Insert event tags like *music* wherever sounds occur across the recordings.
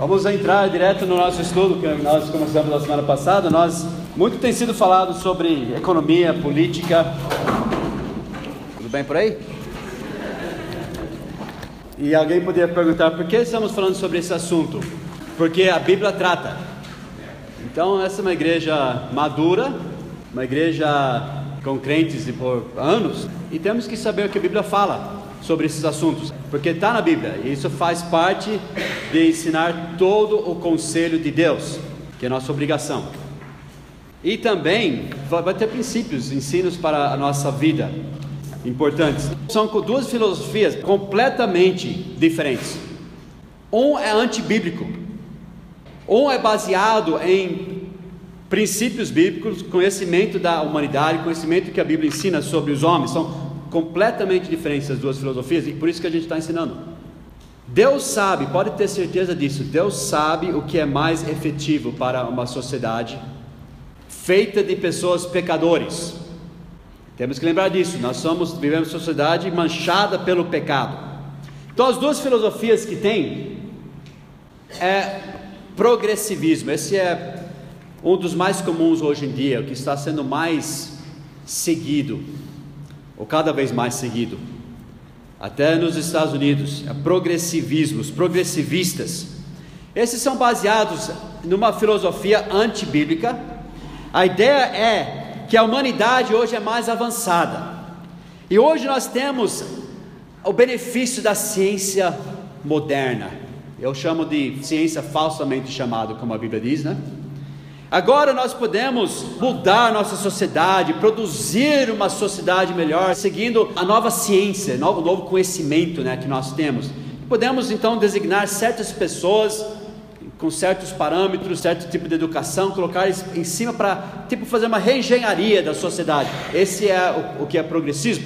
Vamos entrar direto no nosso estudo que nós começamos na semana passada. Nós muito tem sido falado sobre economia, política. Tudo bem por aí? E alguém poderia perguntar por que estamos falando sobre esse assunto? Porque a Bíblia trata. Então, essa é uma igreja madura, uma igreja com crentes por anos, e temos que saber o que a Bíblia fala sobre esses assuntos, porque está na Bíblia, e isso faz parte de ensinar todo o conselho de Deus, que é nossa obrigação. E também vai ter princípios, ensinos para a nossa vida importantes. São duas filosofias completamente diferentes. Um é antibíblico, um é baseado em princípios bíblicos, conhecimento da humanidade, conhecimento que a Bíblia ensina sobre os homens. São completamente diferentes as duas filosofias e por isso que a gente está ensinando. Deus sabe, pode ter certeza disso, Deus sabe o que é mais efetivo para uma sociedade feita de pessoas pecadores. Temos que lembrar disso, nós somos, vivemos uma sociedade manchada pelo pecado. Então as duas filosofias que tem é progressivismo, esse é um dos mais comuns hoje em dia, o que está sendo mais seguido ou cada vez mais seguido. Até nos Estados Unidos, é progressivistas. Esses são baseados numa filosofia antibíblica. A ideia é que a humanidade hoje é mais avançada. E hoje nós temos o benefício da ciência moderna. Eu chamo de ciência falsamente chamada, como a Bíblia diz, né? Agora nós podemos mudar nossa sociedade, produzir uma sociedade melhor, seguindo a nova ciência, o novo, novo conhecimento né, que nós temos. Podemos então designar certas pessoas com certos parâmetros, certo tipo de educação, colocar em cima para tipo fazer uma reengenharia da sociedade. Esse é o, o que é progressismo.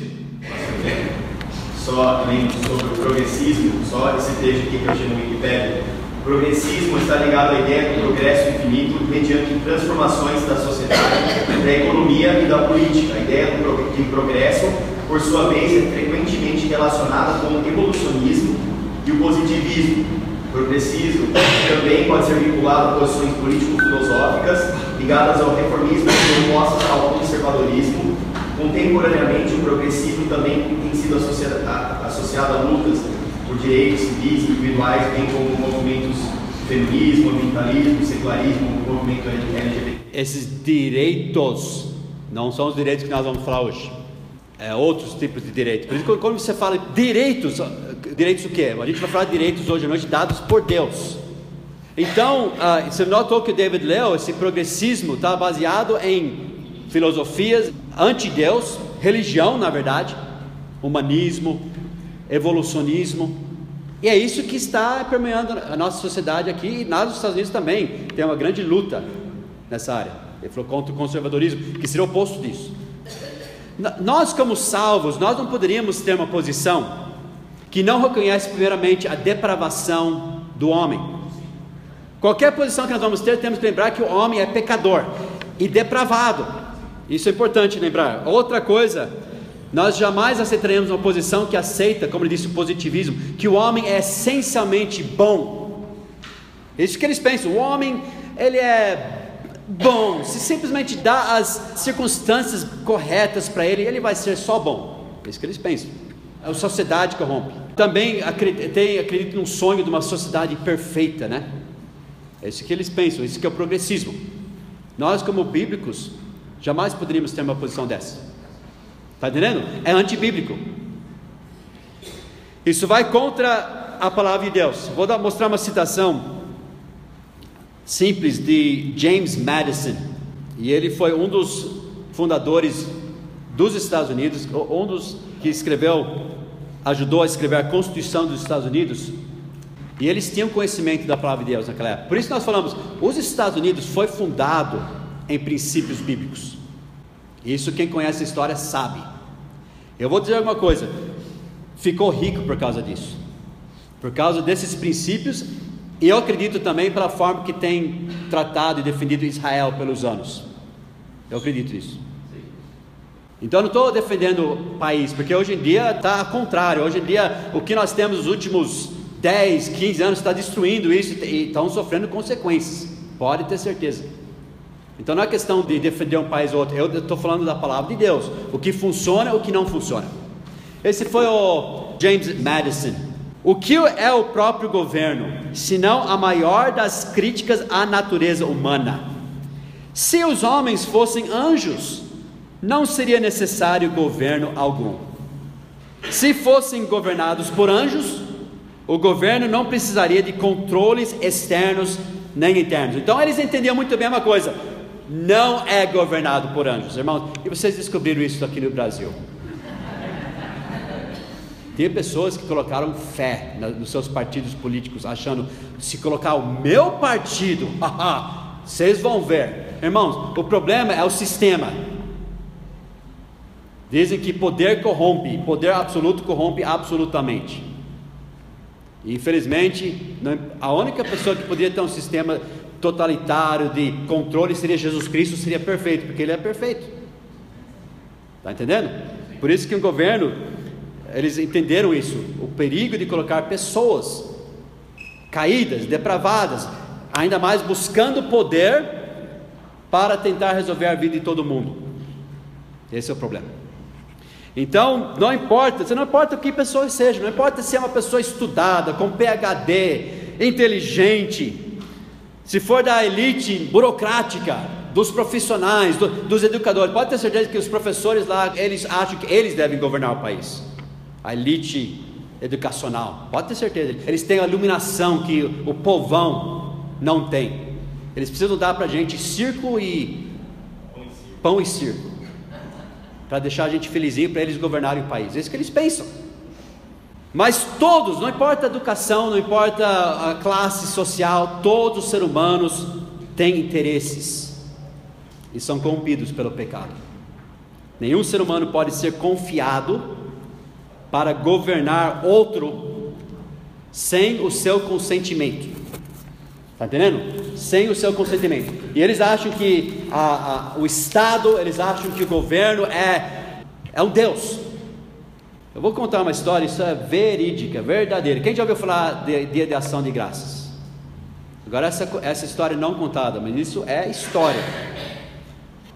Só sobre o progressismo, só esse trecho aqui que eu achei no Wikipedia progressismo está ligado à ideia do progresso infinito mediante transformações da sociedade, da economia e da política. A ideia de progresso, por sua vez, é frequentemente relacionada com o evolucionismo e o positivismo. progressismo também pode ser vinculado a posições político-filosóficas ligadas ao reformismo e opostas ao conservadorismo. Contemporaneamente, o progressismo também tem sido associado a, associado a lutas por direitos civis individuais, bem como movimentos feminismo, ambientalismo, secularismo, movimento LGBT. Esses direitos não são os direitos que nós vamos falar hoje. É outros tipos de direitos. Por isso, quando você fala direitos, direitos o quê? A gente vai falar de direitos hoje à noite dados por Deus. Então, uh, você notou que o David leu, esse progressismo está baseado em filosofias anti-Deus, religião, na verdade, humanismo, evolucionismo. E é isso que está permeando a nossa sociedade aqui e nos Estados Unidos também. Tem uma grande luta nessa área. Ele falou contra o conservadorismo, que seria o oposto disso. Nós, como salvos, nós não poderíamos ter uma posição que não reconhece primeiramente a depravação do homem. Qualquer posição que nós vamos ter, temos que lembrar que o homem é pecador e depravado. Isso é importante lembrar. Outra coisa nós jamais aceitaremos uma posição que aceita, como ele disse, o positivismo, que o homem é essencialmente bom. É isso que eles pensam. O homem, ele é bom. Se simplesmente dá as circunstâncias corretas para ele, ele vai ser só bom. É isso que eles pensam. A sociedade corrompe. Também acreditam acredito num sonho de uma sociedade perfeita, né? É isso que eles pensam, isso que é o progressismo. Nós, como bíblicos, jamais poderíamos ter uma posição dessa. Está entendendo? É antibíblico. Isso vai contra a palavra de Deus. Vou dar, mostrar uma citação simples de James Madison. E ele foi um dos fundadores dos Estados Unidos, um dos que escreveu, ajudou a escrever a Constituição dos Estados Unidos. E eles tinham conhecimento da palavra de Deus naquela época. Por isso nós falamos, os Estados Unidos foi fundado em princípios bíblicos. Isso quem conhece a história sabe. Eu vou dizer alguma coisa: ficou rico por causa disso, por causa desses princípios, e eu acredito também pela forma que tem tratado e defendido Israel pelos anos. Eu acredito nisso. Então eu não estou defendendo o país, porque hoje em dia está ao contrário. Hoje em dia, o que nós temos nos últimos 10, 15 anos está destruindo isso e estão sofrendo consequências. Pode ter certeza. Então não é questão de defender um país ou outro, eu estou falando da palavra de Deus, o que funciona o que não funciona. Esse foi o James Madison. O que é o próprio governo, senão a maior das críticas à natureza humana? Se os homens fossem anjos, não seria necessário governo algum. Se fossem governados por anjos, o governo não precisaria de controles externos nem internos. Então eles entendiam muito bem uma coisa: não é governado por anjos, irmãos. E vocês descobriram isso aqui no Brasil. Tem pessoas que colocaram fé nos seus partidos políticos, achando se colocar o meu partido, *laughs* vocês vão ver. Irmãos, o problema é o sistema. Dizem que poder corrompe, poder absoluto corrompe absolutamente. infelizmente, a única pessoa que poderia ter um sistema totalitário de controle seria Jesus Cristo, seria perfeito, porque ele é perfeito. Está entendendo? Por isso que o governo, eles entenderam isso, o perigo de colocar pessoas caídas, depravadas, ainda mais buscando poder para tentar resolver a vida de todo mundo. Esse é o problema. Então, não importa, não importa o que pessoas sejam, não importa se é uma pessoa estudada, com PhD, inteligente, se for da elite burocrática, dos profissionais, do, dos educadores, pode ter certeza que os professores lá, eles acham que eles devem governar o país. A elite educacional, pode ter certeza. Eles têm a iluminação que o povão não tem. Eles precisam dar para a gente circo e pão e circo, para deixar a gente felizinho para eles governarem o país. É isso que eles pensam. Mas todos, não importa a educação, não importa a classe social, todos os seres humanos têm interesses e são corrompidos pelo pecado. Nenhum ser humano pode ser confiado para governar outro sem o seu consentimento. Está entendendo? Sem o seu consentimento. E eles acham que a, a, o Estado, eles acham que o governo é, é um Deus. Eu vou contar uma história, isso é verídica, verdadeira. Quem já ouviu falar de dia de ação de graças? Agora, essa, essa história não contada, mas isso é história.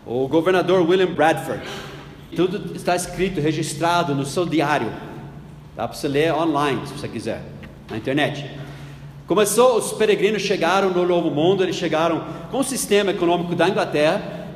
O governador William Bradford, tudo está escrito, registrado no seu diário. Dá para você ler online, se você quiser, na internet. Começou, os peregrinos chegaram no Novo Mundo, eles chegaram com o sistema econômico da Inglaterra,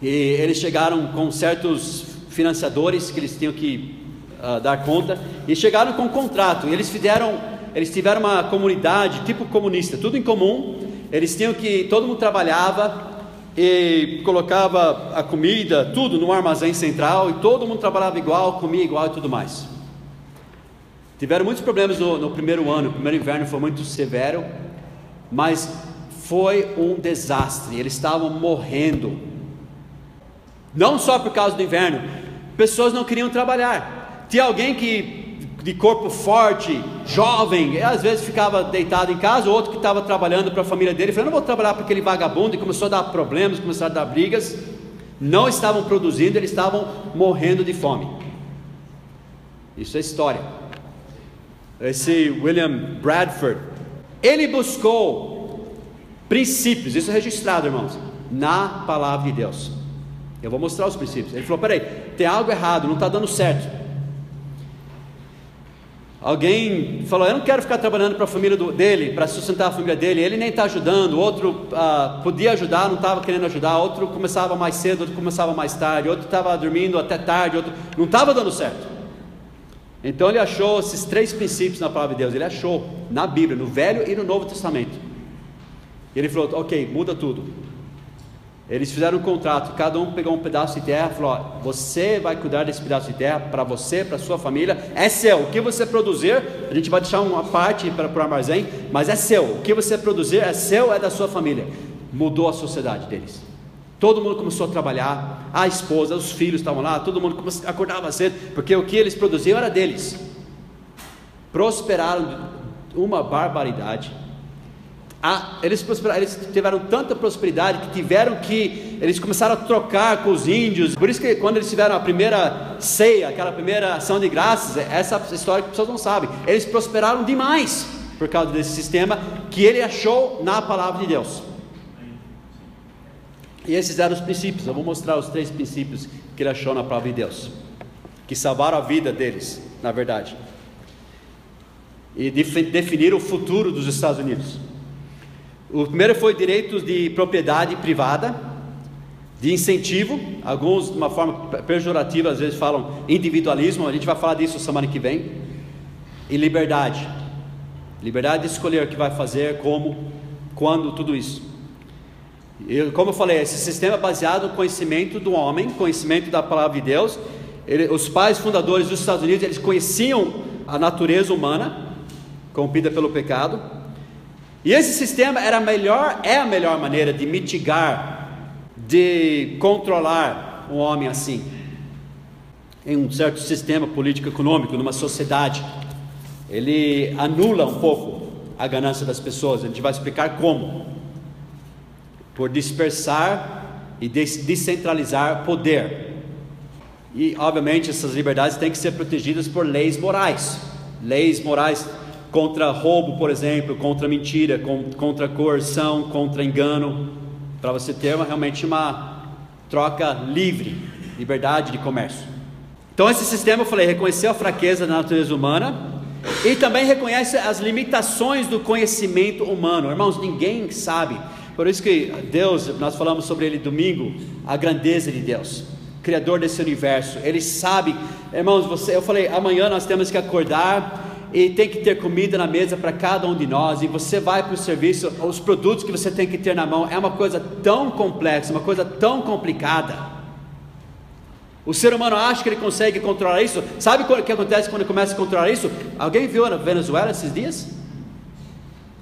e eles chegaram com certos financiadores que eles tinham que uh, dar conta e chegaram com um contrato. Eles fizeram, eles tiveram uma comunidade tipo comunista, tudo em comum. Eles tinham que todo mundo trabalhava e colocava a comida, tudo no armazém central e todo mundo trabalhava igual, comia igual e tudo mais. Tiveram muitos problemas no, no primeiro ano, o primeiro inverno foi muito severo, mas foi um desastre. Eles estavam morrendo, não só por causa do inverno, pessoas não queriam trabalhar. Tinha alguém que de corpo forte, jovem, às vezes ficava deitado em casa, outro que estava trabalhando para a família dele, falou: não vou trabalhar para aquele vagabundo, e começou a dar problemas, começou a dar brigas. Não estavam produzindo, eles estavam morrendo de fome. Isso é história. Esse William Bradford, ele buscou princípios, isso é registrado, irmãos, na palavra de Deus. Eu vou mostrar os princípios. Ele falou: peraí, tem algo errado, não está dando certo. Alguém falou: Eu não quero ficar trabalhando para a família do, dele, para sustentar a família dele. Ele nem está ajudando. Outro ah, podia ajudar, não estava querendo ajudar. Outro começava mais cedo, outro começava mais tarde. Outro estava dormindo até tarde. Outro não estava dando certo. Então ele achou esses três princípios na palavra de Deus. Ele achou na Bíblia, no Velho e no Novo Testamento. E ele falou: Ok, muda tudo. Eles fizeram um contrato, cada um pegou um pedaço de terra falou: ó, Você vai cuidar desse pedaço de terra para você, para sua família, é seu. O que você produzir, a gente vai deixar uma parte para o armazém, mas é seu. O que você produzir é seu, é da sua família. Mudou a sociedade deles. Todo mundo começou a trabalhar, a esposa, os filhos estavam lá, todo mundo acordava cedo, porque o que eles produziam era deles. Prosperaram uma barbaridade ah, eles, eles tiveram tanta prosperidade que tiveram que. Eles começaram a trocar com os índios. Por isso que quando eles tiveram a primeira ceia, aquela primeira ação de graças, essa história que as pessoas não sabem. Eles prosperaram demais por causa desse sistema que ele achou na palavra de Deus. E esses eram os princípios. Eu vou mostrar os três princípios que ele achou na palavra de Deus, que salvaram a vida deles, na verdade, e definiram o futuro dos Estados Unidos. O primeiro foi direitos de propriedade privada, de incentivo, alguns de uma forma pejorativa às vezes falam individualismo, a gente vai falar disso semana que vem, e liberdade. Liberdade de escolher o que vai fazer, como, quando, tudo isso. E, como eu falei, esse sistema é baseado no conhecimento do homem, conhecimento da palavra de Deus. Ele, os pais fundadores dos Estados Unidos, eles conheciam a natureza humana, corrompida pelo pecado, e esse sistema era melhor, é a melhor maneira de mitigar, de controlar um homem assim, em um certo sistema político econômico, numa sociedade. Ele anula um pouco a ganância das pessoas. A gente vai explicar como. Por dispersar e descentralizar poder. E, obviamente, essas liberdades têm que ser protegidas por leis morais. Leis morais contra roubo, por exemplo, contra mentira, contra coerção, contra engano, para você ter uma, realmente uma troca livre, liberdade de comércio. Então esse sistema, eu falei, reconheceu a fraqueza da natureza humana e também reconhece as limitações do conhecimento humano. Irmãos, ninguém sabe. Por isso que Deus, nós falamos sobre ele domingo, a grandeza de Deus. Criador desse universo, Ele sabe, irmãos. Você, eu falei, amanhã nós temos que acordar e tem que ter comida na mesa para cada um de nós, e você vai para o serviço, os produtos que você tem que ter na mão, é uma coisa tão complexa, uma coisa tão complicada. O ser humano acha que ele consegue controlar isso. Sabe o que acontece quando ele começa a controlar isso? Alguém viu na Venezuela esses dias?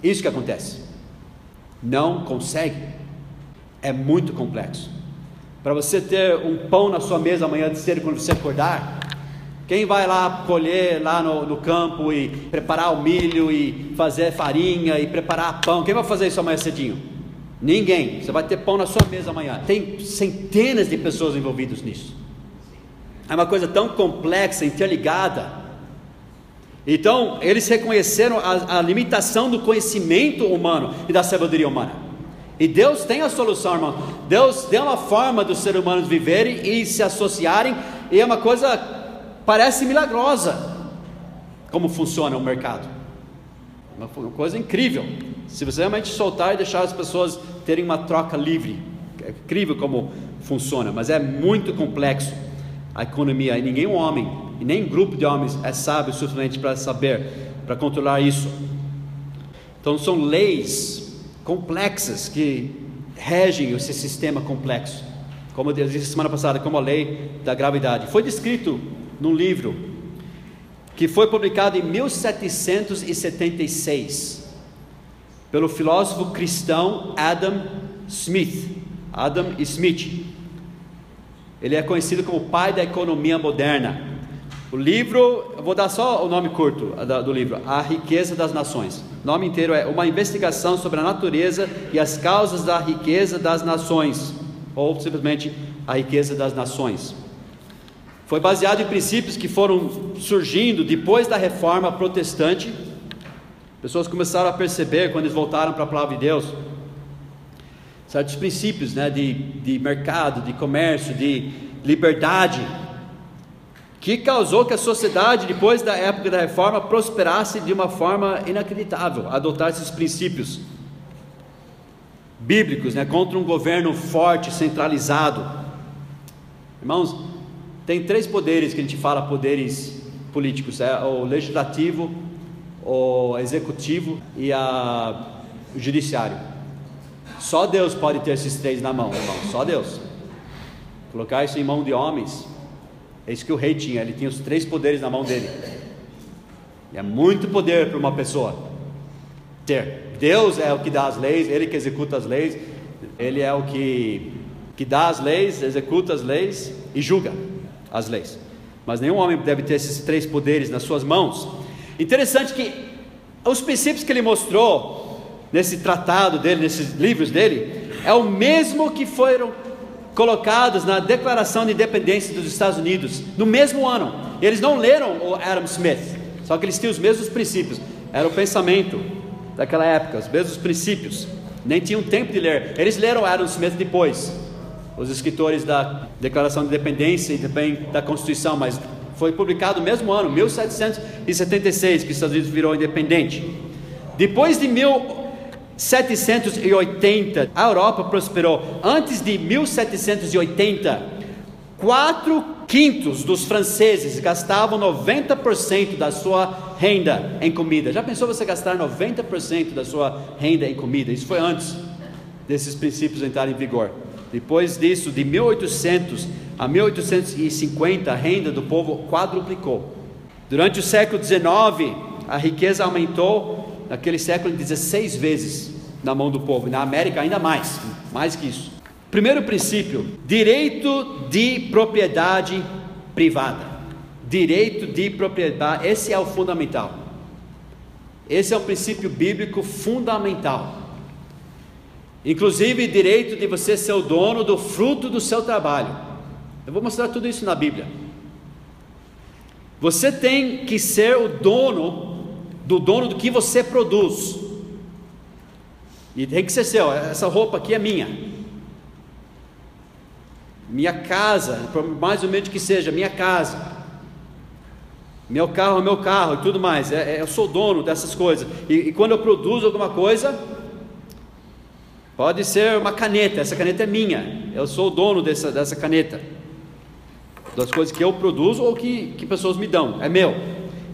Isso que acontece. Não consegue. É muito complexo. Para você ter um pão na sua mesa amanhã de cedo quando você acordar, quem vai lá colher lá no, no, campo e preparar o milho e fazer farinha e preparar pão? Quem vai fazer isso amanhã cedinho? Ninguém. Você vai ter pão na sua mesa amanhã. Tem centenas de pessoas envolvidas nisso. É uma coisa tão complexa, interligada. Então, eles reconheceram a, a limitação do conhecimento humano e da sabedoria humana. E Deus tem a solução, irmão. Deus deu uma forma dos seres humanos viverem e se associarem, e é uma coisa Parece milagrosa como funciona o mercado. Uma coisa incrível. Se você realmente soltar e deixar as pessoas terem uma troca livre, é incrível como funciona, mas é muito complexo a economia. E ninguém homem, e nem grupo de homens é sábio o suficiente para saber, para controlar isso. Então são leis complexas que regem esse sistema complexo. Como eu disse semana passada, como a lei da gravidade. Foi descrito num livro que foi publicado em 1776 pelo filósofo cristão Adam Smith. Adam Smith. Ele é conhecido como o pai da economia moderna. O livro, vou dar só o nome curto do livro, A Riqueza das Nações. O nome inteiro é Uma Investigação sobre a Natureza e as Causas da Riqueza das Nações, ou simplesmente A Riqueza das Nações. Foi baseado em princípios que foram surgindo depois da reforma protestante. Pessoas começaram a perceber quando eles voltaram para a palavra de Deus certos princípios né, de, de mercado, de comércio, de liberdade, que causou que a sociedade, depois da época da reforma, prosperasse de uma forma inacreditável, adotar esses princípios bíblicos né, contra um governo forte, centralizado. Irmãos, tem três poderes que a gente fala, poderes políticos: é o legislativo, o executivo e a, o judiciário. Só Deus pode ter esses três na mão, irmão. Só Deus. Colocar isso em mão de homens. É isso que o rei tinha. Ele tinha os três poderes na mão dele. E é muito poder para uma pessoa ter. Deus é o que dá as leis, Ele que executa as leis, Ele é o que, que dá as leis, executa as leis e julga as leis. Mas nenhum homem deve ter esses três poderes nas suas mãos. Interessante que os princípios que ele mostrou nesse tratado dele, nesses livros dele, é o mesmo que foram colocados na Declaração de Independência dos Estados Unidos, no mesmo ano. Eles não leram o Adam Smith, só que eles tinham os mesmos princípios. Era o pensamento daquela época, os mesmos princípios. Nem tinham tempo de ler. Eles leram Adam Smith depois, os escritores da Declaração de Independência e também da Constituição, mas foi publicado no mesmo ano, 1776, que os Estados Unidos virou independente. Depois de 1780, a Europa prosperou. Antes de 1780, quatro quintos dos franceses gastavam 90% da sua renda em comida. Já pensou você gastar 90% da sua renda em comida? Isso foi antes desses princípios entrarem em vigor. Depois disso, de 1800 a 1850, a renda do povo quadruplicou. Durante o século XIX, a riqueza aumentou, naquele século, 16 vezes na mão do povo, na América ainda mais, mais que isso. Primeiro princípio: direito de propriedade privada. Direito de propriedade, esse é o fundamental. Esse é um princípio bíblico fundamental. Inclusive, direito de você ser o dono do fruto do seu trabalho. Eu vou mostrar tudo isso na Bíblia. Você tem que ser o dono do dono do que você produz. E tem que ser seu. Essa roupa aqui é minha. Minha casa, por mais ou menos que seja, minha casa. Meu carro é meu carro e tudo mais. É, é, eu sou dono dessas coisas. E quando eu produzo alguma coisa, pode ser uma caneta. Essa caneta é minha. Eu sou o dono dessa, dessa caneta das coisas que eu produzo ou que, que pessoas me dão, é meu.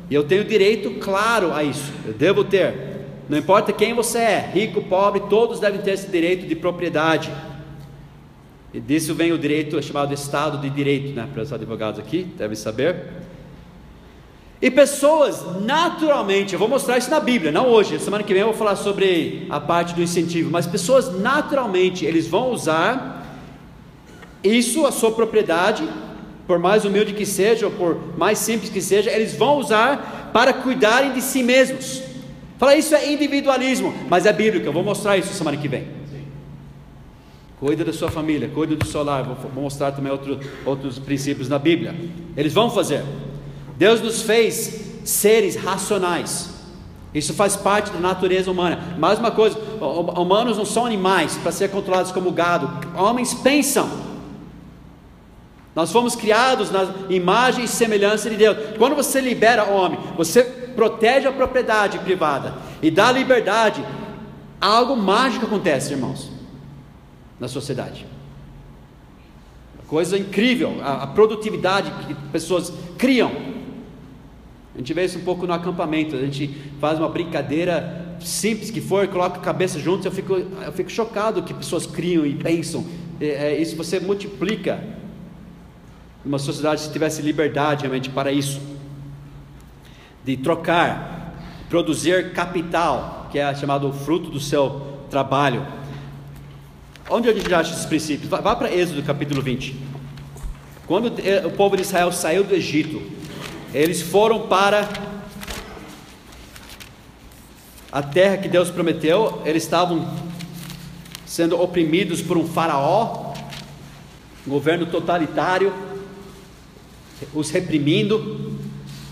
E eu tenho direito claro a isso, eu devo ter. Não importa quem você é, rico, pobre, todos devem ter esse direito de propriedade. E disso vem o direito chamado Estado de Direito, né? Para os advogados aqui, devem saber. E pessoas, naturalmente, eu vou mostrar isso na Bíblia, não hoje, semana que vem eu vou falar sobre a parte do incentivo, mas pessoas, naturalmente, eles vão usar isso, a sua propriedade, por mais humilde que seja, ou por mais simples que seja, eles vão usar para cuidarem de si mesmos. Fala, isso é individualismo, mas é bíblico, eu vou mostrar isso semana que vem. Cuida da sua família, cuida do seu lar, vou mostrar também outro, outros princípios na Bíblia. Eles vão fazer. Deus nos fez seres racionais. Isso faz parte da natureza humana. Mais uma coisa, humanos não são animais para ser controlados como gado. Homens pensam. Nós fomos criados na imagem e semelhança de Deus. Quando você libera o homem, você protege a propriedade privada e dá liberdade, algo mágico acontece, irmãos, na sociedade. Coisa incrível, a, a produtividade que pessoas criam. A gente vê isso um pouco no acampamento. A gente faz uma brincadeira simples que for, coloca a cabeça juntos. Eu fico, eu fico chocado que pessoas criam e pensam. É, é, isso você multiplica uma sociedade que tivesse liberdade realmente para isso, de trocar, produzir capital, que é chamado fruto do seu trabalho. Onde a gente acha esses princípios? Vá para Êxodo capítulo 20. Quando o povo de Israel saiu do Egito, eles foram para a terra que Deus prometeu, eles estavam sendo oprimidos por um faraó, um governo totalitário, os reprimindo.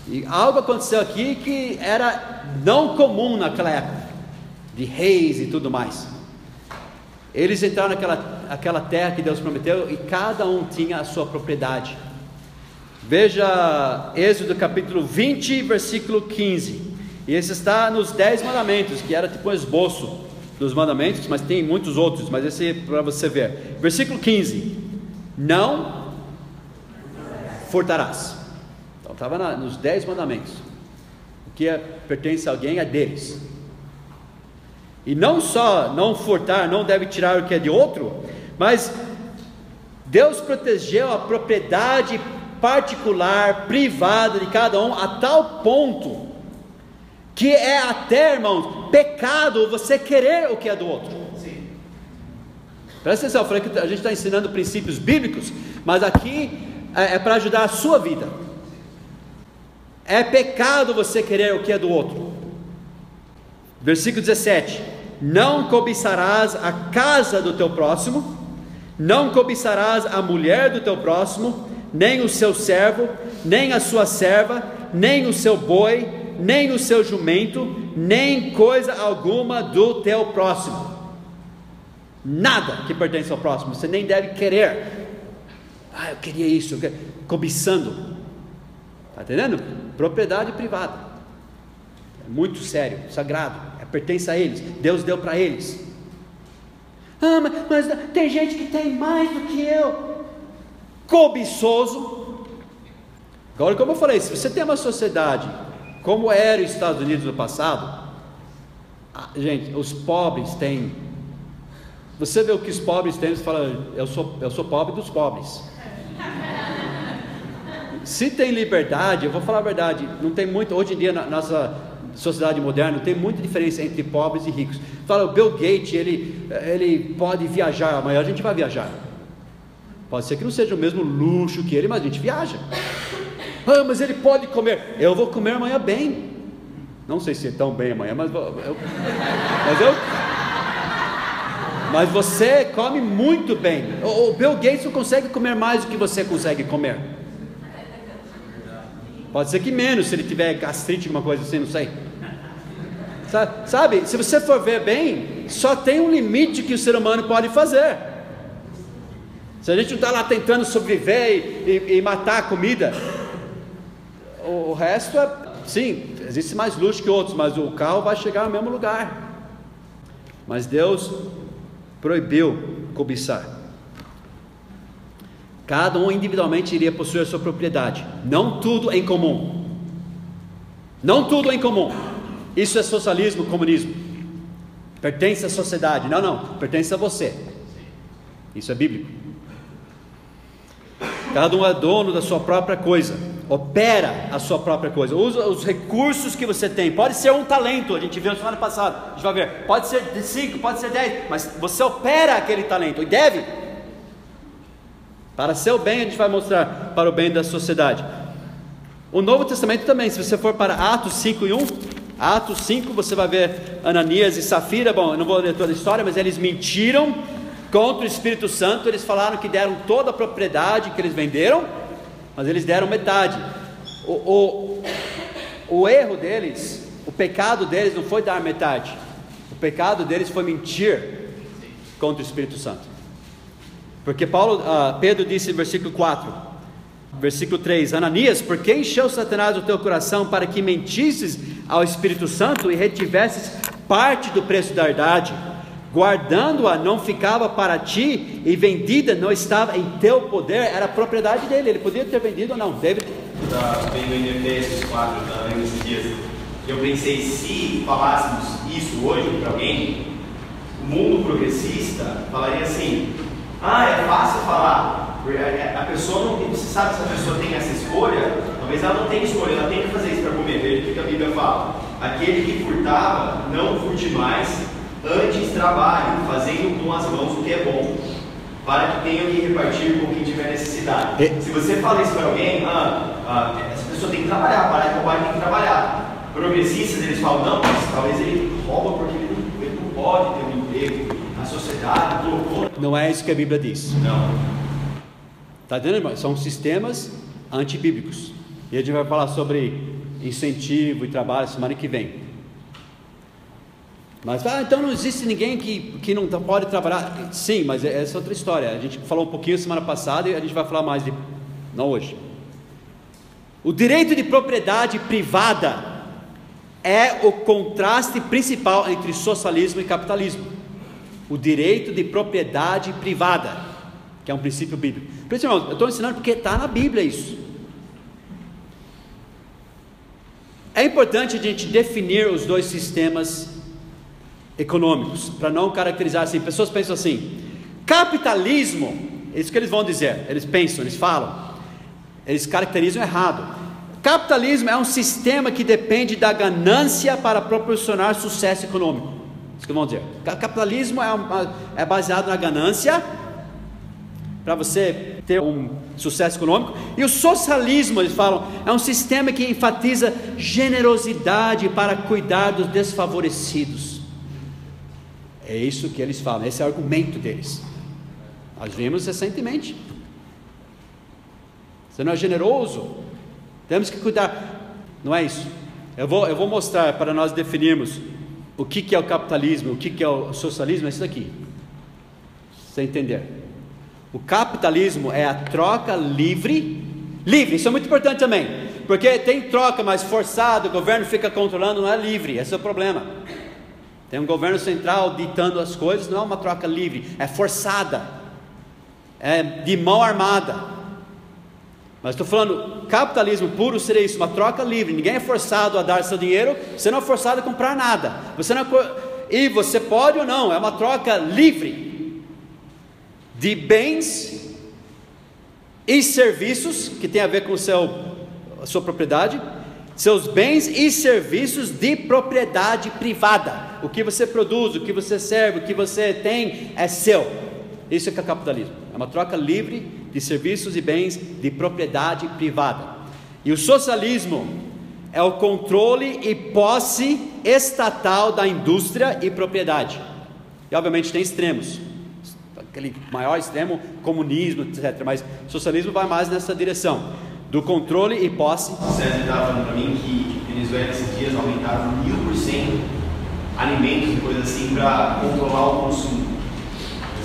E algo aconteceu aqui que era não comum naquela época, de reis e tudo mais. Eles entraram naquela aquela terra que Deus prometeu e cada um tinha a sua propriedade. Veja Êxodo capítulo 20, versículo 15. E esse está nos Dez Mandamentos, que era tipo um esboço dos mandamentos, mas tem muitos outros, mas esse é para você ver. Versículo 15: Não furtarás. Então estava nos dez mandamentos. O que é, pertence a alguém é deles. E não só não furtar, não deve tirar o que é de outro, mas Deus protegeu a propriedade particular, privada de cada um, a tal ponto que é até, irmãos, pecado você querer o que é do outro. Sim. Presta atenção, eu falei que a gente está ensinando princípios bíblicos, mas aqui é, é para ajudar a sua vida. É pecado você querer o que é do outro. Versículo 17: Não cobiçarás a casa do teu próximo, não cobiçarás a mulher do teu próximo, nem o seu servo, nem a sua serva, nem o seu boi, nem o seu jumento, nem coisa alguma do teu próximo. Nada que pertence ao próximo, você nem deve querer. Ah, eu queria isso, eu queria... cobiçando. Está entendendo? Propriedade privada. É muito sério, sagrado, é, pertence a eles. Deus deu para eles. Ah, mas, mas tem gente que tem mais do que eu. Cobiçoso. Agora, como eu falei, se você tem uma sociedade como era os Estados Unidos no passado, gente, os pobres têm. Você vê o que os pobres têm, você fala, eu sou, eu sou pobre dos pobres. Se tem liberdade, eu vou falar a verdade, não tem muito, hoje em dia na nossa sociedade moderna, tem muita diferença entre pobres e ricos. Fala, o Bill Gates, ele, ele pode viajar, amanhã a gente vai viajar. Pode ser que não seja o mesmo luxo que ele, mas a gente viaja. Ah, mas ele pode comer. Eu vou comer amanhã bem. Não sei se é tão bem amanhã, mas eu, mas eu mas você come muito bem. O Bill Gates não consegue comer mais do que você consegue comer. Pode ser que menos, se ele tiver gastrite, alguma coisa assim, não sei. Sabe, se você for ver bem, só tem um limite que o ser humano pode fazer. Se a gente não está lá tentando sobreviver e, e, e matar a comida, o, o resto é, sim, existe mais luxo que outros, mas o carro vai chegar no mesmo lugar. Mas Deus proibiu cobiçar. Cada um individualmente iria possuir a sua propriedade, não tudo em comum. Não tudo em comum. Isso é socialismo, comunismo. Pertence à sociedade. Não, não, pertence a você. Isso é bíblico. Cada um é dono da sua própria coisa, opera a sua própria coisa, usa os recursos que você tem. Pode ser um talento, a gente viu na semana passada, a gente vai ver. Pode ser de pode ser dez, mas você opera aquele talento e deve para seu bem, a gente vai mostrar para o bem da sociedade. O Novo Testamento também, se você for para Atos 5 e 1, Atos 5, você vai ver Ananias e Safira. Bom, eu não vou ler toda a história, mas eles mentiram contra o Espírito Santo. Eles falaram que deram toda a propriedade que eles venderam, mas eles deram metade. O, o, o erro deles, o pecado deles não foi dar metade, o pecado deles foi mentir contra o Espírito Santo. Porque Paulo, uh, Pedro disse no versículo 4, versículo 3: Ananias, por que encheu Satanás o teu coração para que mentisses ao Espírito Santo e retivesses parte do preço da herdade? Guardando-a não ficava para ti e vendida não estava em teu poder, era propriedade dele, ele podia ter vendido ou não, David? Estava vendo em Efésios 4, tá, nesses dias. Eu pensei, se falássemos isso hoje para alguém, o mundo progressista falaria assim: ah, é fácil falar. A pessoa não tem, você sabe se a pessoa tem essa escolha, talvez ela não tenha escolha, ela tem que fazer isso para comer. Veja o que a Bíblia fala. Aquele que furtava, não furte mais, antes trabalhe, fazendo com as mãos o que é bom, para que tenha que repartir com quem tiver necessidade. E... Se você fala isso para alguém, ah, ah, essa pessoa tem que trabalhar, para de roubar, tem que trabalhar. Progressistas, eles falam, não, mas talvez ele rouba porque ele não, ele não pode ter um emprego a sociedade colocou. Não é isso que a Bíblia diz. Não. Está entendendo, irmão? São sistemas antibíblicos. E a gente vai falar sobre incentivo e trabalho semana que vem. Mas, ah, então não existe ninguém que, que não pode trabalhar. Sim, mas é, essa é outra história. A gente falou um pouquinho semana passada e a gente vai falar mais de. Não hoje. O direito de propriedade privada é o contraste principal entre socialismo e capitalismo o direito de propriedade privada, que é um princípio bíblico. Por isso, eu estou ensinando porque está na Bíblia isso. É importante a gente definir os dois sistemas econômicos, para não caracterizar assim. Pessoas pensam assim: capitalismo, é isso que eles vão dizer, eles pensam, eles falam, eles caracterizam errado. Capitalismo é um sistema que depende da ganância para proporcionar sucesso econômico. Isso que vão dizer. Capitalismo é, uma, é baseado na ganância para você ter um sucesso econômico. E o socialismo, eles falam, é um sistema que enfatiza generosidade para cuidar dos desfavorecidos. É isso que eles falam, esse é o argumento deles. Nós vimos recentemente. Você não é generoso? Temos que cuidar. Não é isso. Eu vou, eu vou mostrar para nós definirmos o que, que é o capitalismo, o que, que é o socialismo, é isso daqui. Você entender. O capitalismo é a troca livre. Livre, isso é muito importante também. Porque tem troca mais forçada, o governo fica controlando, não é livre, esse é o problema. Tem um governo central ditando as coisas, não é uma troca livre, é forçada, é de mão armada. Mas estou falando, capitalismo puro seria isso, uma troca livre. Ninguém é forçado a dar seu dinheiro, você não é forçado a comprar nada. Você não é, e você pode ou não, é uma troca livre de bens e serviços que tem a ver com seu, a sua propriedade, seus bens e serviços de propriedade privada. O que você produz, o que você serve, o que você tem é seu. Isso é que é capitalismo. É uma troca livre de serviços e bens de propriedade privada. E o socialismo é o controle e posse estatal da indústria e propriedade. E obviamente tem extremos. Aquele maior extremo, comunismo, etc. Mas o socialismo vai mais nessa direção. Do controle e posse. O César estava falando para mim que Venezuela esses dias aumentaram mil por cento alimentos e coisas assim para controlar o consumo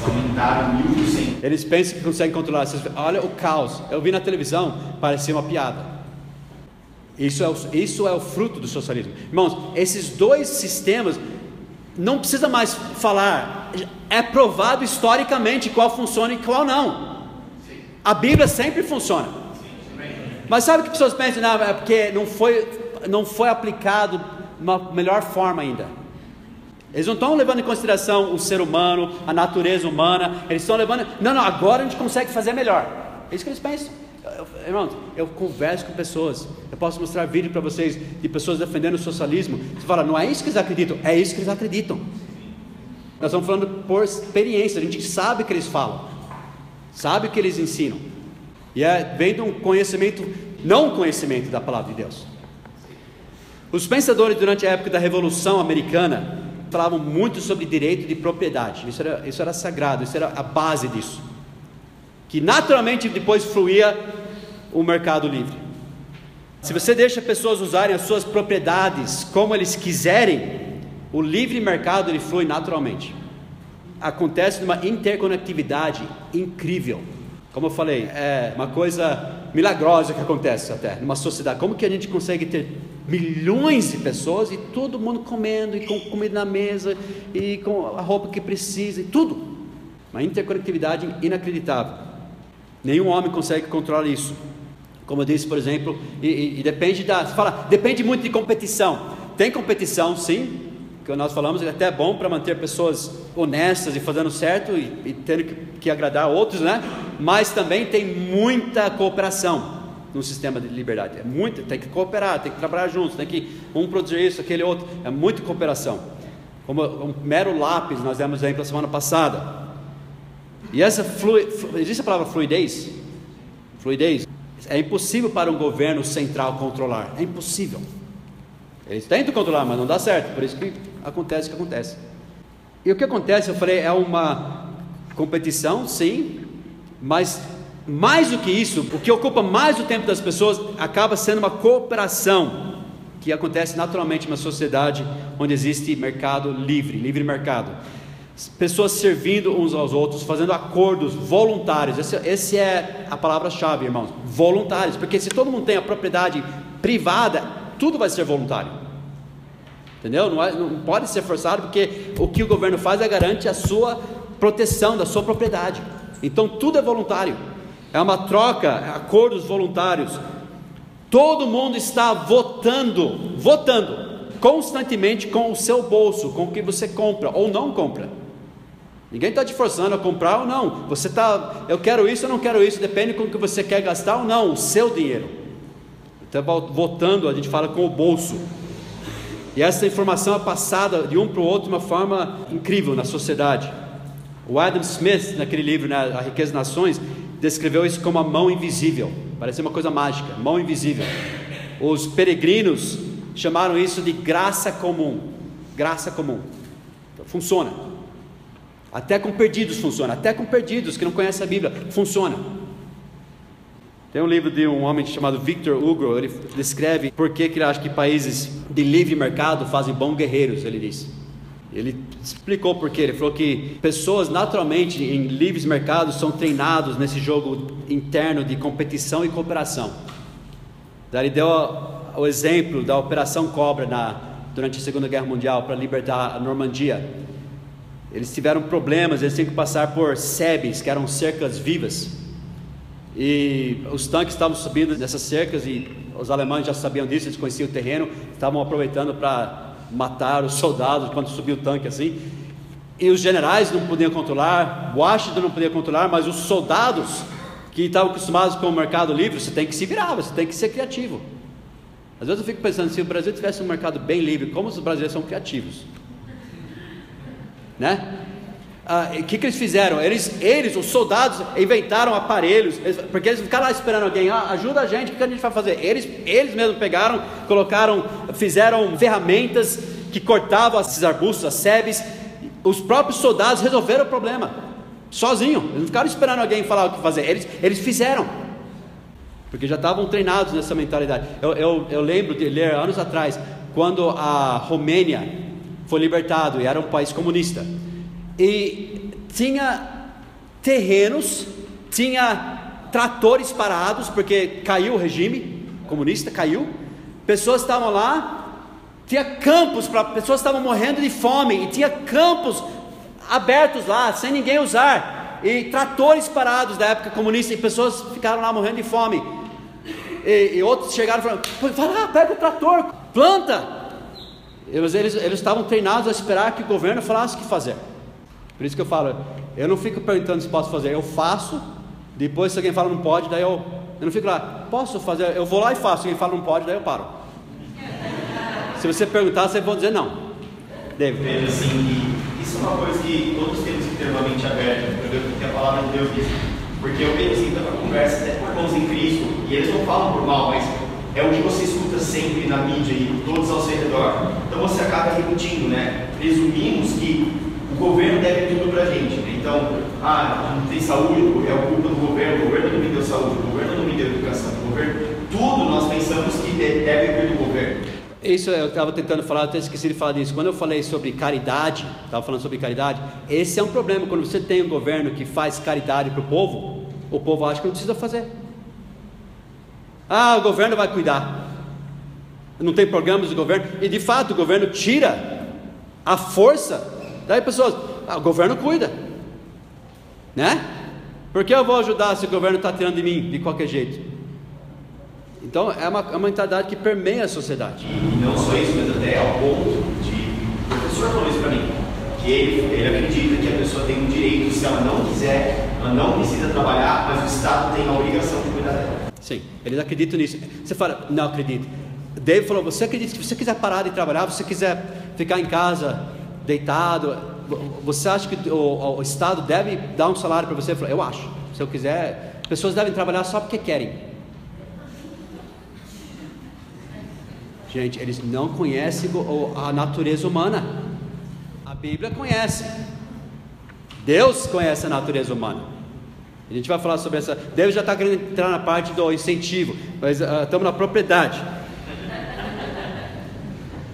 aumentaram mil por cento. Eles pensam que conseguem controlar. Olha o caos. Eu vi na televisão, parecia uma piada. Isso é, o, isso é o fruto do socialismo. Irmãos, esses dois sistemas, não precisa mais falar. É provado historicamente qual funciona e qual não. A Bíblia sempre funciona. Mas sabe que pessoas pensam? Não, é porque não foi, não foi aplicado de uma melhor forma ainda. Eles não estão levando em consideração o ser humano, a natureza humana, eles estão levando. Não, não, agora a gente consegue fazer melhor. É isso que eles pensam. irmãos, eu converso com pessoas, eu posso mostrar vídeo para vocês de pessoas defendendo o socialismo. Você fala, não é isso que eles acreditam, é isso que eles acreditam. Nós estamos falando por experiência, a gente sabe o que eles falam, sabe o que eles ensinam. E é, vem de um conhecimento, não conhecimento da palavra de Deus. Os pensadores durante a época da Revolução Americana, falavam muito sobre direito de propriedade, isso era, isso era sagrado, isso era a base disso. Que naturalmente depois fluía o mercado livre. Se você deixa pessoas usarem as suas propriedades como eles quiserem, o livre mercado ele flui naturalmente. Acontece numa interconectividade incrível. Como eu falei, é uma coisa milagrosa que acontece até numa sociedade. Como que a gente consegue ter milhões de pessoas e todo mundo comendo e com comida na mesa e com a roupa que precisa e tudo. Uma interconectividade inacreditável. Nenhum homem consegue controlar isso. Como eu disse, por exemplo, e, e, e depende da. Fala, depende muito de competição. Tem competição, sim, que nós falamos, é até bom para manter pessoas honestas e fazendo certo e, e tendo que, que agradar outros, né? Mas também tem muita cooperação num sistema de liberdade. É muito, tem que cooperar, tem que trabalhar juntos, tem que um produzir isso, aquele outro. É muita cooperação. Como um mero lápis, nós demos exemplo a semana passada. E essa flui, existe a palavra fluidez? Fluidez. É impossível para um governo central controlar. É impossível. Eles tentam controlar, mas não dá certo. Por isso que acontece o que acontece. E o que acontece, eu falei, é uma competição, sim, mas mais do que isso, o que ocupa mais o tempo das pessoas acaba sendo uma cooperação que acontece naturalmente numa sociedade onde existe mercado livre, livre mercado. Pessoas servindo uns aos outros, fazendo acordos voluntários. Esse, esse é a palavra-chave, irmãos. Voluntários, porque se todo mundo tem a propriedade privada, tudo vai ser voluntário. Entendeu? Não, é, não pode ser forçado, porque o que o governo faz é garante a sua proteção da sua propriedade. Então tudo é voluntário é uma troca, acordos voluntários. Todo mundo está votando, votando constantemente com o seu bolso, com o que você compra ou não compra. Ninguém está te forçando a comprar ou não. Você está, eu quero isso ou não quero isso, depende com o que você quer gastar ou não, o seu dinheiro. Então, votando, a gente fala com o bolso. E essa informação é passada de um para o outro de uma forma incrível na sociedade. O Adam Smith, naquele livro, né, A Riqueza das Nações, descreveu isso como a mão invisível. Parece uma coisa mágica, mão invisível. Os peregrinos chamaram isso de graça comum. Graça comum. Então, funciona. Até com perdidos funciona, até com perdidos que não conhecem a Bíblia, funciona. Tem um livro de um homem chamado Victor Hugo, ele descreve por que, que ele acha que países de livre mercado fazem bons guerreiros, ele diz. Ele explicou por quê. Ele falou que pessoas naturalmente em livres mercados são treinados nesse jogo interno de competição e cooperação. Daí ele deu o exemplo da Operação Cobra na, durante a Segunda Guerra Mundial para libertar a Normandia. Eles tiveram problemas, eles tinham que passar por sebes, que eram cercas vivas. E os tanques estavam subindo nessas cercas e os alemães já sabiam disso, eles conheciam o terreno, estavam aproveitando para matar os soldados quando subiu o tanque assim. E os generais não podiam controlar, Washington não podia controlar, mas os soldados que estavam acostumados com o mercado livre, você tem que se virar, você tem que ser criativo. Às vezes eu fico pensando, se o Brasil tivesse um mercado bem livre, como os brasileiros são criativos? Né? Ah, o que, que eles fizeram? Eles, eles, os soldados, inventaram aparelhos, eles, porque eles ficaram lá esperando alguém, ah, ajuda a gente, o que a gente vai fazer? Eles, eles mesmos pegaram, colocaram, fizeram ferramentas que cortavam esses arbustos, as sebes, os próprios soldados resolveram o problema, sozinho, eles não ficaram esperando alguém falar o que fazer, eles, eles fizeram, porque já estavam treinados nessa mentalidade. Eu, eu, eu lembro de ler anos atrás, quando a Romênia foi libertado e era um país comunista, e tinha terrenos, tinha tratores parados, porque caiu o regime comunista, caiu. Pessoas estavam lá, tinha campos para pessoas estavam morrendo de fome e tinha campos abertos lá, sem ninguém usar. E tratores parados da época comunista e pessoas ficaram lá morrendo de fome. E, e outros chegaram falaram: vai lá, pega o trator, planta. Eles, eles, eles estavam treinados a esperar que o governo falasse o que fazer. Por isso que eu falo, eu não fico perguntando se posso fazer, eu faço, depois se alguém fala não pode, daí eu, eu não fico lá, posso fazer, eu vou lá e faço, se alguém fala não pode, daí eu paro. Se você perguntar, vocês vão dizer não. David. Veja assim, isso é uma coisa que todos temos que ter uma mente aberta, para ver o que a palavra de Deus diz. Porque eu vejo assim, tanta conversa até com irmãos em Cristo, e eles não falam por mal, mas é o que você escuta sempre na mídia e todos ao seu redor. Então você acaba repetindo, né? Presumimos que governo deve tudo para a gente. Né? Então, ah, não tem saúde, é culpa do governo, o governo não me deu saúde, o governo não me deu educação, o governo, tudo nós pensamos que deve vir do governo. Isso eu estava tentando falar, até esqueci de falar disso. Quando eu falei sobre caridade, estava falando sobre caridade, esse é um problema. Quando você tem um governo que faz caridade para o povo, o povo acha que não precisa fazer. Ah, o governo vai cuidar. Não tem programas do governo. E de fato, o governo tira a força Daí pessoas, ah, o governo cuida, né? Por que eu vou ajudar se o governo está tirando de mim de qualquer jeito? Então é uma, é uma mentalidade que permeia a sociedade. E não só isso, mas até ao ponto de. O professor falou isso para mim, que ele, ele acredita que a pessoa tem um direito, se ela não quiser, ela não precisa trabalhar, mas o Estado tem a obrigação de cuidar dela. Sim, eles acreditam nisso. Você fala, não acredito. David falou: você acredita que se você quiser parar de trabalhar, você quiser ficar em casa deitado. Você acha que o, o Estado deve dar um salário para você? Eu acho. Se eu quiser, pessoas devem trabalhar só porque querem. Gente, eles não conhecem a natureza humana. A Bíblia conhece. Deus conhece a natureza humana. A gente vai falar sobre essa. Deus já está querendo entrar na parte do incentivo, mas uh, estamos na propriedade.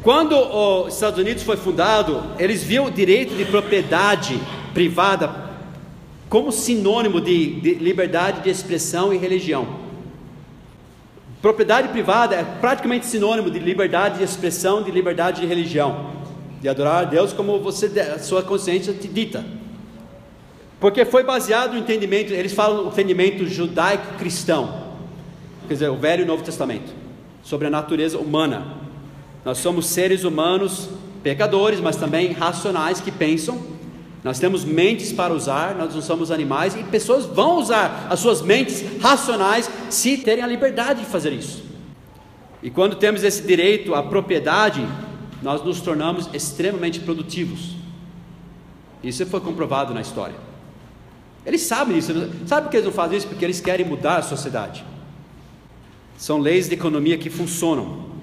Quando os Estados Unidos foi fundado, eles viam o direito de propriedade privada como sinônimo de, de liberdade de expressão e religião. Propriedade privada é praticamente sinônimo de liberdade de expressão, de liberdade de religião, de adorar a Deus como você, a sua consciência te dita. Porque foi baseado no entendimento, eles falam o entendimento judaico-cristão, quer dizer, o Velho e o Novo Testamento, sobre a natureza humana. Nós somos seres humanos pecadores, mas também racionais que pensam. Nós temos mentes para usar, nós não somos animais e pessoas vão usar as suas mentes racionais se terem a liberdade de fazer isso. E quando temos esse direito à propriedade, nós nos tornamos extremamente produtivos. Isso foi comprovado na história. Eles sabem isso. Sabe por que eles não fazem isso? Porque eles querem mudar a sociedade. São leis de economia que funcionam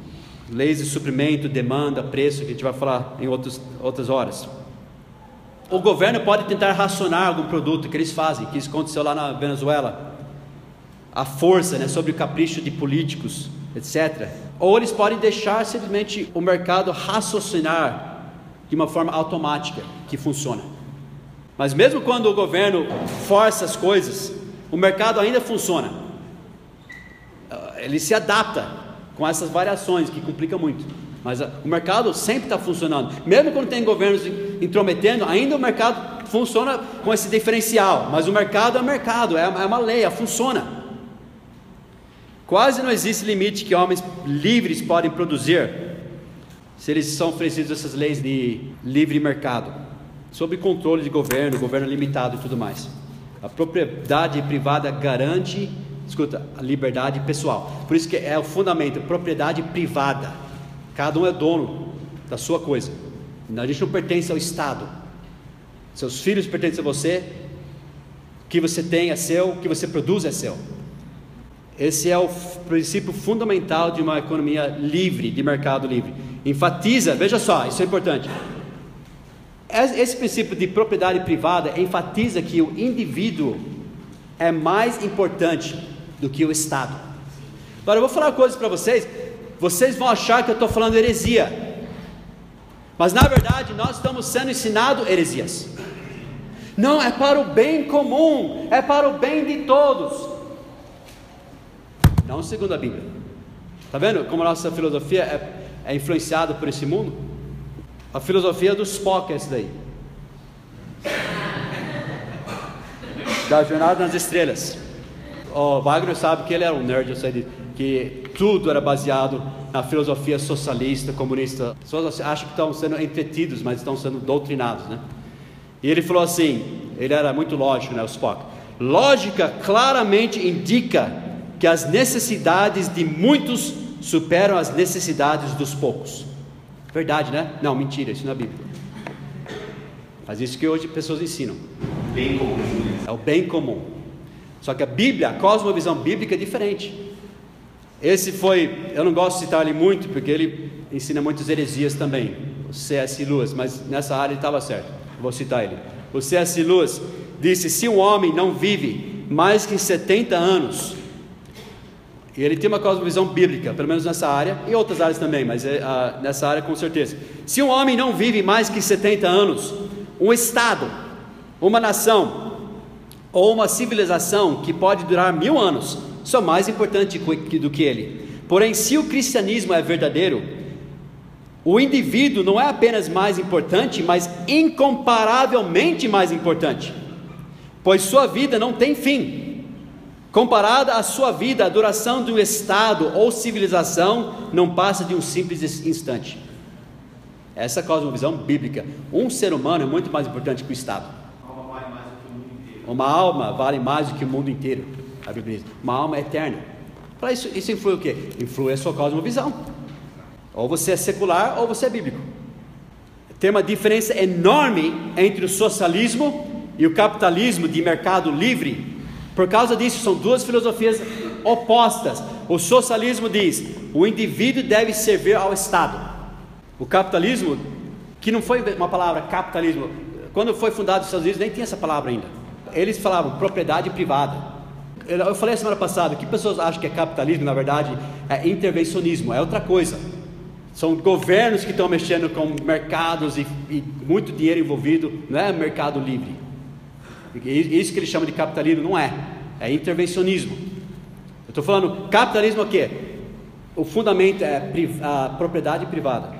leis de suprimento, demanda, preço, que a gente vai falar em outros, outras horas. O governo pode tentar racionar algum produto que eles fazem, que isso aconteceu lá na Venezuela. A força, né, sobre o capricho de políticos, etc. Ou eles podem deixar simplesmente o mercado raciocinar de uma forma automática que funciona. Mas mesmo quando o governo força as coisas, o mercado ainda funciona. Ele se adapta com essas variações que complicam muito. Mas o mercado sempre está funcionando. Mesmo quando tem governos intrometendo, ainda o mercado funciona com esse diferencial. Mas o mercado é mercado, é, é uma lei, funciona. Quase não existe limite que homens livres podem produzir se eles são oferecidos essas leis de livre mercado, sob controle de governo, governo limitado e tudo mais. A propriedade privada garante, escuta, a liberdade pessoal. Por isso que é o fundamento, propriedade privada. Cada um é dono da sua coisa. A gente não pertence ao Estado. Seus filhos pertencem a você. O que você tem é seu, o que você produz é seu. Esse é o princípio fundamental de uma economia livre, de mercado livre. Enfatiza, veja só, isso é importante. Esse princípio de propriedade privada enfatiza que o indivíduo é mais importante do que o Estado. Agora eu vou falar uma coisa para vocês vocês vão achar que eu estou falando heresia. Mas na verdade nós estamos sendo ensinados heresias. Não, é para o bem comum, é para o bem de todos. Não segundo a Bíblia. Está vendo como a nossa filosofia é, é influenciada por esse mundo? A filosofia dos Spock é essa daí. *laughs* Da Jornada nas Estrelas. O Wagner sabe que ele era um nerd, eu sei disso que tudo era baseado na filosofia socialista, comunista. As pessoas acham que estão sendo entretidos, mas estão sendo doutrinados, né? E ele falou assim, ele era muito lógico, né, o Spock. Lógica claramente indica que as necessidades de muitos superam as necessidades dos poucos. Verdade, né? Não, mentira, isso não é Bíblia. Mas isso que hoje pessoas ensinam. Bem comum. É o bem comum. Só que a Bíblia, a cosmovisão bíblica é diferente. Esse foi, eu não gosto de citar ele muito, porque ele ensina muitas heresias também, o C.S. Lewis, mas nessa área ele estava certo, vou citar ele. O C.S. Lewis disse: se um homem não vive mais que 70 anos, e ele tem uma cosmovisão bíblica, pelo menos nessa área, e outras áreas também, mas ah, nessa área com certeza. Se um homem não vive mais que 70 anos, um Estado, uma nação, ou uma civilização que pode durar mil anos, são mais importantes do que ele. Porém, se o cristianismo é verdadeiro, o indivíduo não é apenas mais importante, mas incomparavelmente mais importante, pois sua vida não tem fim. Comparada à sua vida, a duração de um estado ou civilização não passa de um simples instante. Essa é a cosmovisão bíblica. Um ser humano é muito mais importante que o Estado. Uma alma vale mais do que o mundo inteiro a Bíblia diz, uma alma eterna. Para isso, isso influi o quê? Influi a sua cosmovisão. Ou você é secular ou você é bíblico. Tem uma diferença enorme entre o socialismo e o capitalismo de mercado livre. Por causa disso, são duas filosofias opostas. O socialismo diz: o indivíduo deve servir ao Estado. O capitalismo, que não foi uma palavra capitalismo, quando foi fundado os Estados Unidos nem tinha essa palavra ainda. Eles falavam propriedade privada. Eu falei a semana passada que pessoas acham que é capitalismo, na verdade é intervencionismo, é outra coisa. São governos que estão mexendo com mercados e, e muito dinheiro envolvido, não é mercado livre. Isso que eles chamam de capitalismo não é, é intervencionismo. Eu estou falando, capitalismo é o quê? O fundamento é a propriedade privada.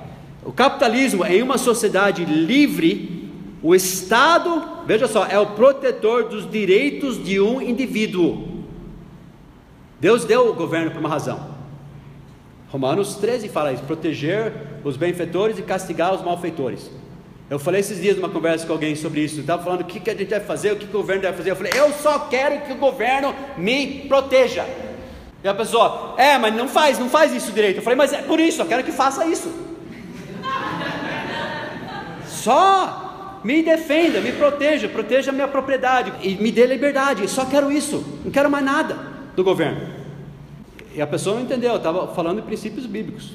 O capitalismo em uma sociedade livre, o Estado, veja só, é o protetor dos direitos de um indivíduo. Deus deu o governo por uma razão. Romanos 13 fala isso: proteger os benfeitores e castigar os malfeitores. Eu falei esses dias numa conversa com alguém sobre isso. Estava falando o que, que a gente deve fazer, o que, que o governo deve fazer. Eu falei, eu só quero que o governo me proteja. E a pessoa, é, mas não faz, não faz isso direito. Eu falei, mas é por isso, eu quero que faça isso. *laughs* Só me defenda, me proteja, proteja a minha propriedade e me dê liberdade. Só quero isso, não quero mais nada do governo. E a pessoa não entendeu, estava falando de princípios bíblicos.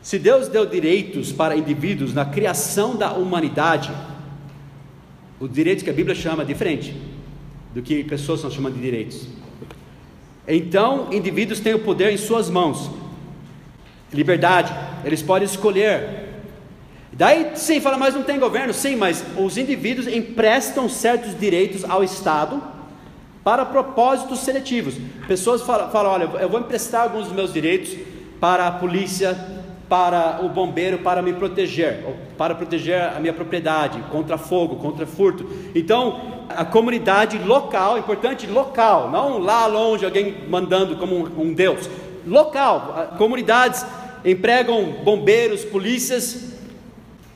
Se Deus deu direitos para indivíduos na criação da humanidade, O direito que a Bíblia chama é diferente do que pessoas estão chamando de direitos. Então, indivíduos têm o poder em suas mãos. Liberdade, eles podem escolher. Daí, sim, fala, mas não tem governo? Sim, mas os indivíduos emprestam certos direitos ao Estado para propósitos seletivos. Pessoas falam, falam olha, eu vou emprestar alguns dos meus direitos para a polícia, para o bombeiro, para me proteger, para proteger a minha propriedade contra fogo, contra furto. Então, a comunidade local, importante local, não lá longe alguém mandando como um, um Deus, local, comunidades empregam bombeiros, polícias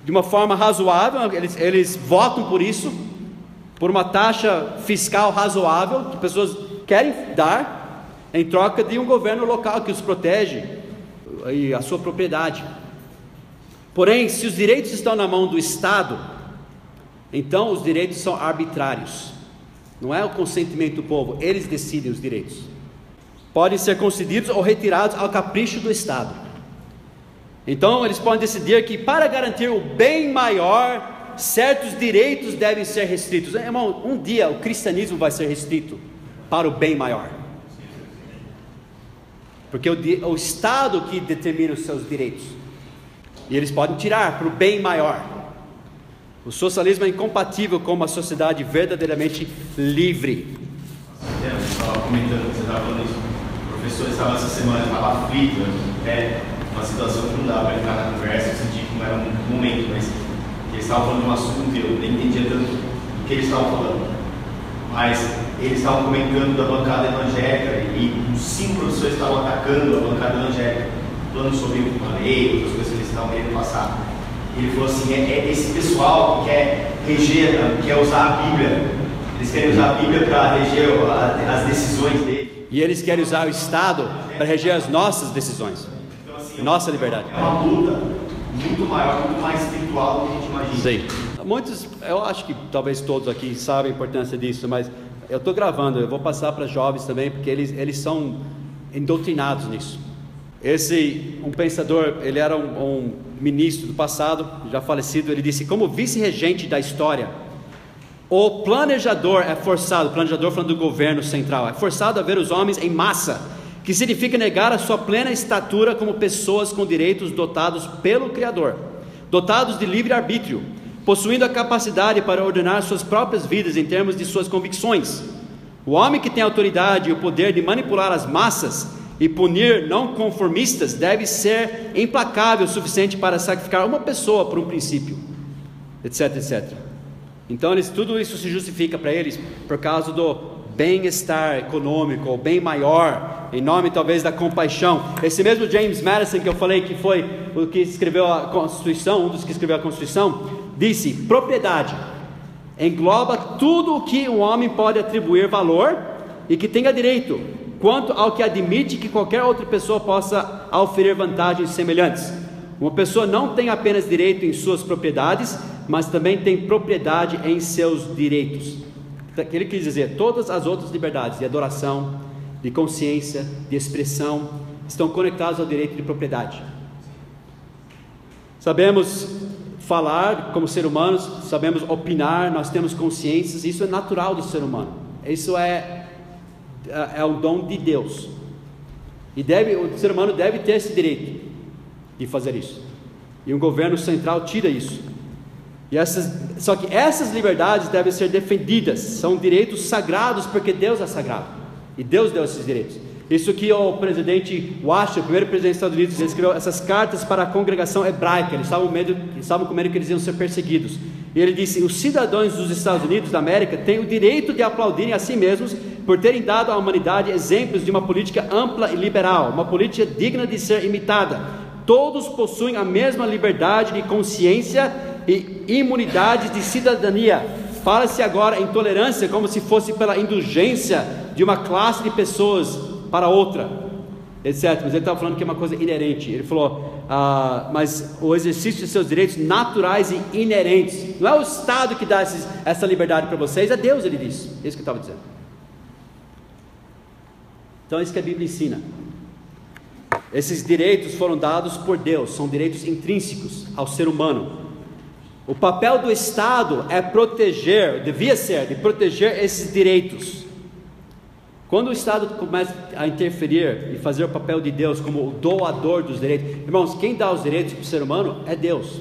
de uma forma razoável, eles, eles votam por isso, por uma taxa fiscal razoável que pessoas querem dar em troca de um governo local que os protege e a sua propriedade. Porém, se os direitos estão na mão do Estado, então os direitos são arbitrários. Não é o consentimento do povo, eles decidem os direitos. Podem ser concedidos ou retirados ao capricho do Estado. Então eles podem decidir que para garantir o bem maior, certos direitos devem ser restritos. Irmão, um dia o cristianismo vai ser restrito para o bem maior. Porque o, o Estado que determina os seus direitos. E eles podem tirar para o bem maior. O socialismo é incompatível com uma sociedade verdadeiramente livre. Eu estava comentando, você estava falando isso. O professor estava essa semana, estava aflito, é uma situação que não dava para entrar na conversa, eu senti que não era um momento, mas eles estavam falando de um assunto que eu nem entendia tanto do que eles estavam falando. Mas eles estavam comentando da bancada evangélica e os cinco professores estavam atacando a bancada evangélica, falando sobre uma lei, outras coisas que eles estavam querendo passar. Ele falou assim: é, é esse pessoal que quer reger, quer usar a Bíblia, eles querem usar a Bíblia para reger as decisões dele. E eles querem usar o Estado para reger as nossas decisões, nossa liberdade. É uma luta muito maior, muito mais espiritual do que a gente imagina. Sim. Muitos, eu acho que talvez todos aqui sabem a importância disso, mas eu estou gravando, eu vou passar para jovens também, porque eles, eles são doutrinados nisso. Esse, um pensador, ele era um, um ministro do passado, já falecido, ele disse: como vice-regente da história, o planejador é forçado, planejador falando do governo central, é forçado a ver os homens em massa, que significa negar a sua plena estatura como pessoas com direitos dotados pelo Criador, dotados de livre arbítrio, possuindo a capacidade para ordenar suas próprias vidas em termos de suas convicções. O homem que tem a autoridade e o poder de manipular as massas e punir não conformistas deve ser implacável o suficiente para sacrificar uma pessoa por um princípio, etc, etc. Então, eles, tudo isso se justifica para eles por causa do bem-estar econômico, ou bem maior, em nome talvez da compaixão. Esse mesmo James Madison que eu falei que foi o que escreveu a Constituição, um dos que escreveu a Constituição, disse: propriedade engloba tudo o que o homem pode atribuir valor e que tenha direito, quanto ao que admite que qualquer outra pessoa possa oferecer vantagens semelhantes. Uma pessoa não tem apenas direito em suas propriedades, mas também tem propriedade em seus direitos. Ele quis dizer, todas as outras liberdades de adoração, de consciência, de expressão, estão conectadas ao direito de propriedade. Sabemos falar como ser humanos, sabemos opinar, nós temos consciências, isso é natural do ser humano. Isso é é, é o dom de Deus. E deve, o ser humano deve ter esse direito de fazer isso. E um governo central tira isso. E essas, só que essas liberdades devem ser defendidas, são direitos sagrados porque Deus é sagrado. E Deus deu esses direitos. Isso que o presidente Washington, o primeiro presidente dos Estados Unidos, escreveu essas cartas para a congregação hebraica. Eles estavam, medo, eles estavam com medo que eles iam ser perseguidos. E ele disse: os cidadãos dos Estados Unidos da América têm o direito de aplaudirem a si mesmos por terem dado à humanidade exemplos de uma política ampla e liberal, uma política digna de ser imitada. Todos possuem a mesma liberdade de consciência e imunidade de cidadania. Fala-se agora em tolerância como se fosse pela indulgência de uma classe de pessoas para outra, etc. Mas ele estava falando que é uma coisa inerente. Ele falou, ah, mas o exercício de seus direitos naturais e inerentes. Não é o Estado que dá esses, essa liberdade para vocês, é Deus, ele disse. É isso que eu estava dizendo. Então, é isso que a Bíblia ensina. Esses direitos foram dados por Deus, são direitos intrínsecos ao ser humano. O papel do Estado é proteger, devia ser, de proteger esses direitos. Quando o Estado começa a interferir e fazer o papel de Deus como o doador dos direitos, irmãos, quem dá os direitos para o ser humano é Deus,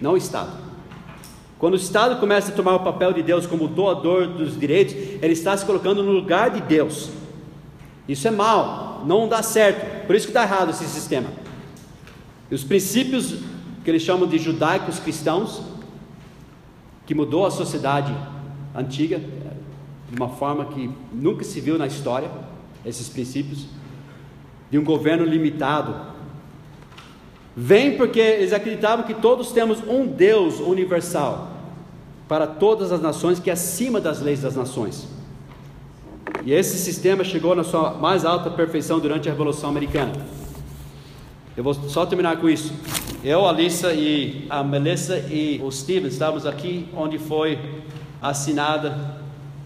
não o Estado. Quando o Estado começa a tomar o papel de Deus como doador dos direitos, ele está se colocando no lugar de Deus. Isso é mal, não dá certo. Por isso que está errado esse sistema. E os princípios que eles chamam de judaicos cristãos, que mudou a sociedade antiga de uma forma que nunca se viu na história, esses princípios, de um governo limitado. Vem porque eles acreditavam que todos temos um Deus universal para todas as nações, que é acima das leis das nações. E esse sistema chegou na sua mais alta perfeição durante a Revolução Americana. Eu vou só terminar com isso. Eu, a Alissa e a Melissa e o Steven estávamos aqui onde foi assinada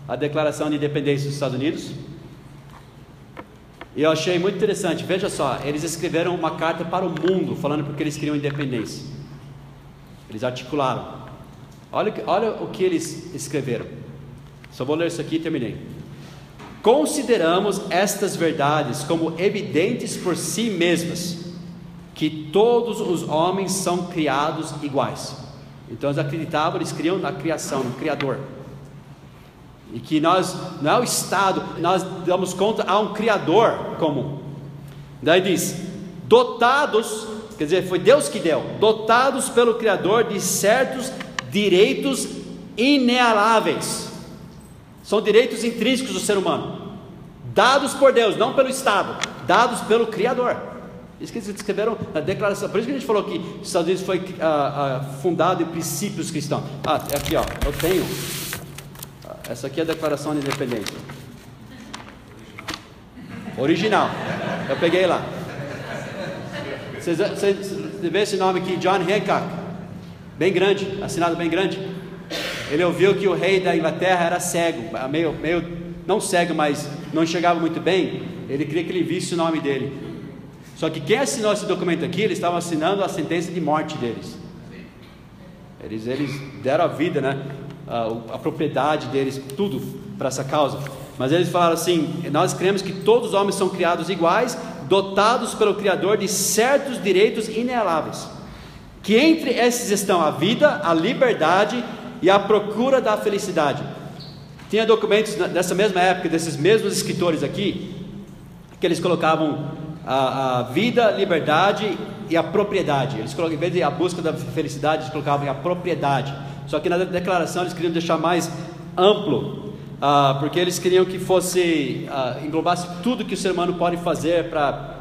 a Declaração de Independência dos Estados Unidos. E eu achei muito interessante. Veja só, eles escreveram uma carta para o mundo falando porque eles queriam independência. Eles articularam. Olha, olha o que eles escreveram. Só vou ler isso aqui e terminei. Consideramos estas verdades como evidentes por si mesmas, que todos os homens são criados iguais. Então eles acreditavam, eles criam na criação, no Criador. E que nós, não é o Estado, nós damos conta a um Criador comum. Daí diz: dotados, quer dizer, foi Deus que deu, dotados pelo Criador de certos direitos inalienáveis. São direitos intrínsecos do ser humano, dados por Deus, não pelo Estado, dados pelo Criador. Que eles escreveram na declaração. Por isso que a gente falou que os Estados Unidos foi ah, ah, fundado em princípios cristãos. Ah, é aqui ó, eu tenho. Essa aqui é a declaração de independência. Original. Eu peguei lá. Vocês vê esse nome aqui, John Hancock. Bem grande, assinado bem grande. Ele ouviu que o rei da Inglaterra era cego, meio, meio não cego, mas não enxergava muito bem. Ele queria que ele visse o nome dele. Só que quem assinou esse documento aqui, eles estavam assinando a sentença de morte deles. Eles, eles deram a vida, né? A, a propriedade deles, tudo para essa causa. Mas eles falaram assim: nós cremos que todos os homens são criados iguais, dotados pelo Criador de certos direitos inalienáveis. Que entre esses estão a vida, a liberdade e a procura da felicidade. Tinha documentos dessa mesma época, desses mesmos escritores aqui, que eles colocavam a, a vida, liberdade e a propriedade. Eles colocavam, em vez de a busca da felicidade, eles colocavam a propriedade. Só que na declaração eles queriam deixar mais amplo, uh, porque eles queriam que fosse, uh, englobasse tudo que o ser humano pode fazer para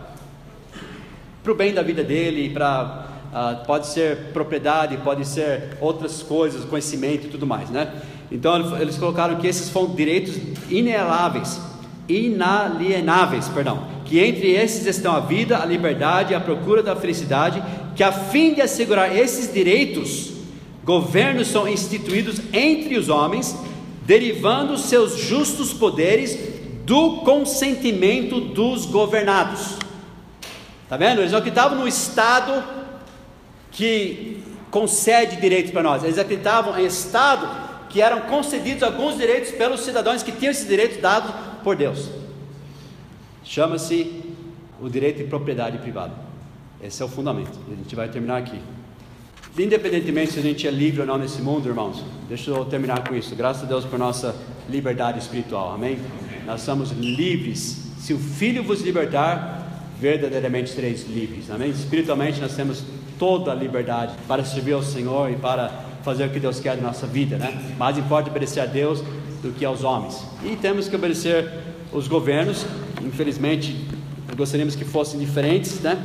o bem da vida dele, para Uh, pode ser propriedade, pode ser outras coisas, conhecimento e tudo mais, né? Então eles colocaram que esses foram direitos inalienáveis, inalienáveis, perdão, que entre esses estão a vida, a liberdade e a procura da felicidade, que a fim de assegurar esses direitos, governos são instituídos entre os homens, derivando seus justos poderes do consentimento dos governados. Tá vendo? Eles não acreditavam no Estado que concede direitos para nós. Eles acreditavam em Estado que eram concedidos alguns direitos pelos cidadãos que tinham esses direitos dados por Deus. Chama-se o direito de propriedade privada. Esse é o fundamento. A gente vai terminar aqui. Independentemente se a gente é livre ou não nesse mundo, irmãos, deixa eu terminar com isso. Graças a Deus por nossa liberdade espiritual. Amém? Nós somos livres. Se o Filho vos libertar, verdadeiramente sereis livres. Amém? Espiritualmente nós temos toda a liberdade para servir ao Senhor e para fazer o que Deus quer da nossa vida, né? Mais importa obedecer a Deus do que aos homens. E temos que obedecer os governos. Infelizmente, gostaríamos que fossem diferentes, né?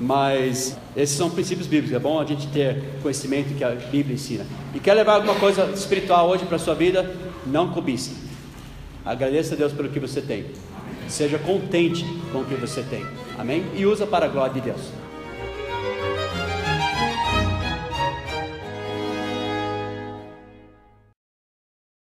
Mas esses são princípios bíblicos. É bom a gente ter conhecimento que a Bíblia ensina. E quer levar alguma coisa espiritual hoje para a sua vida? Não cobiça. Agradeça a Deus pelo que você tem. Seja contente com o que você tem. Amém? E usa para a glória de Deus.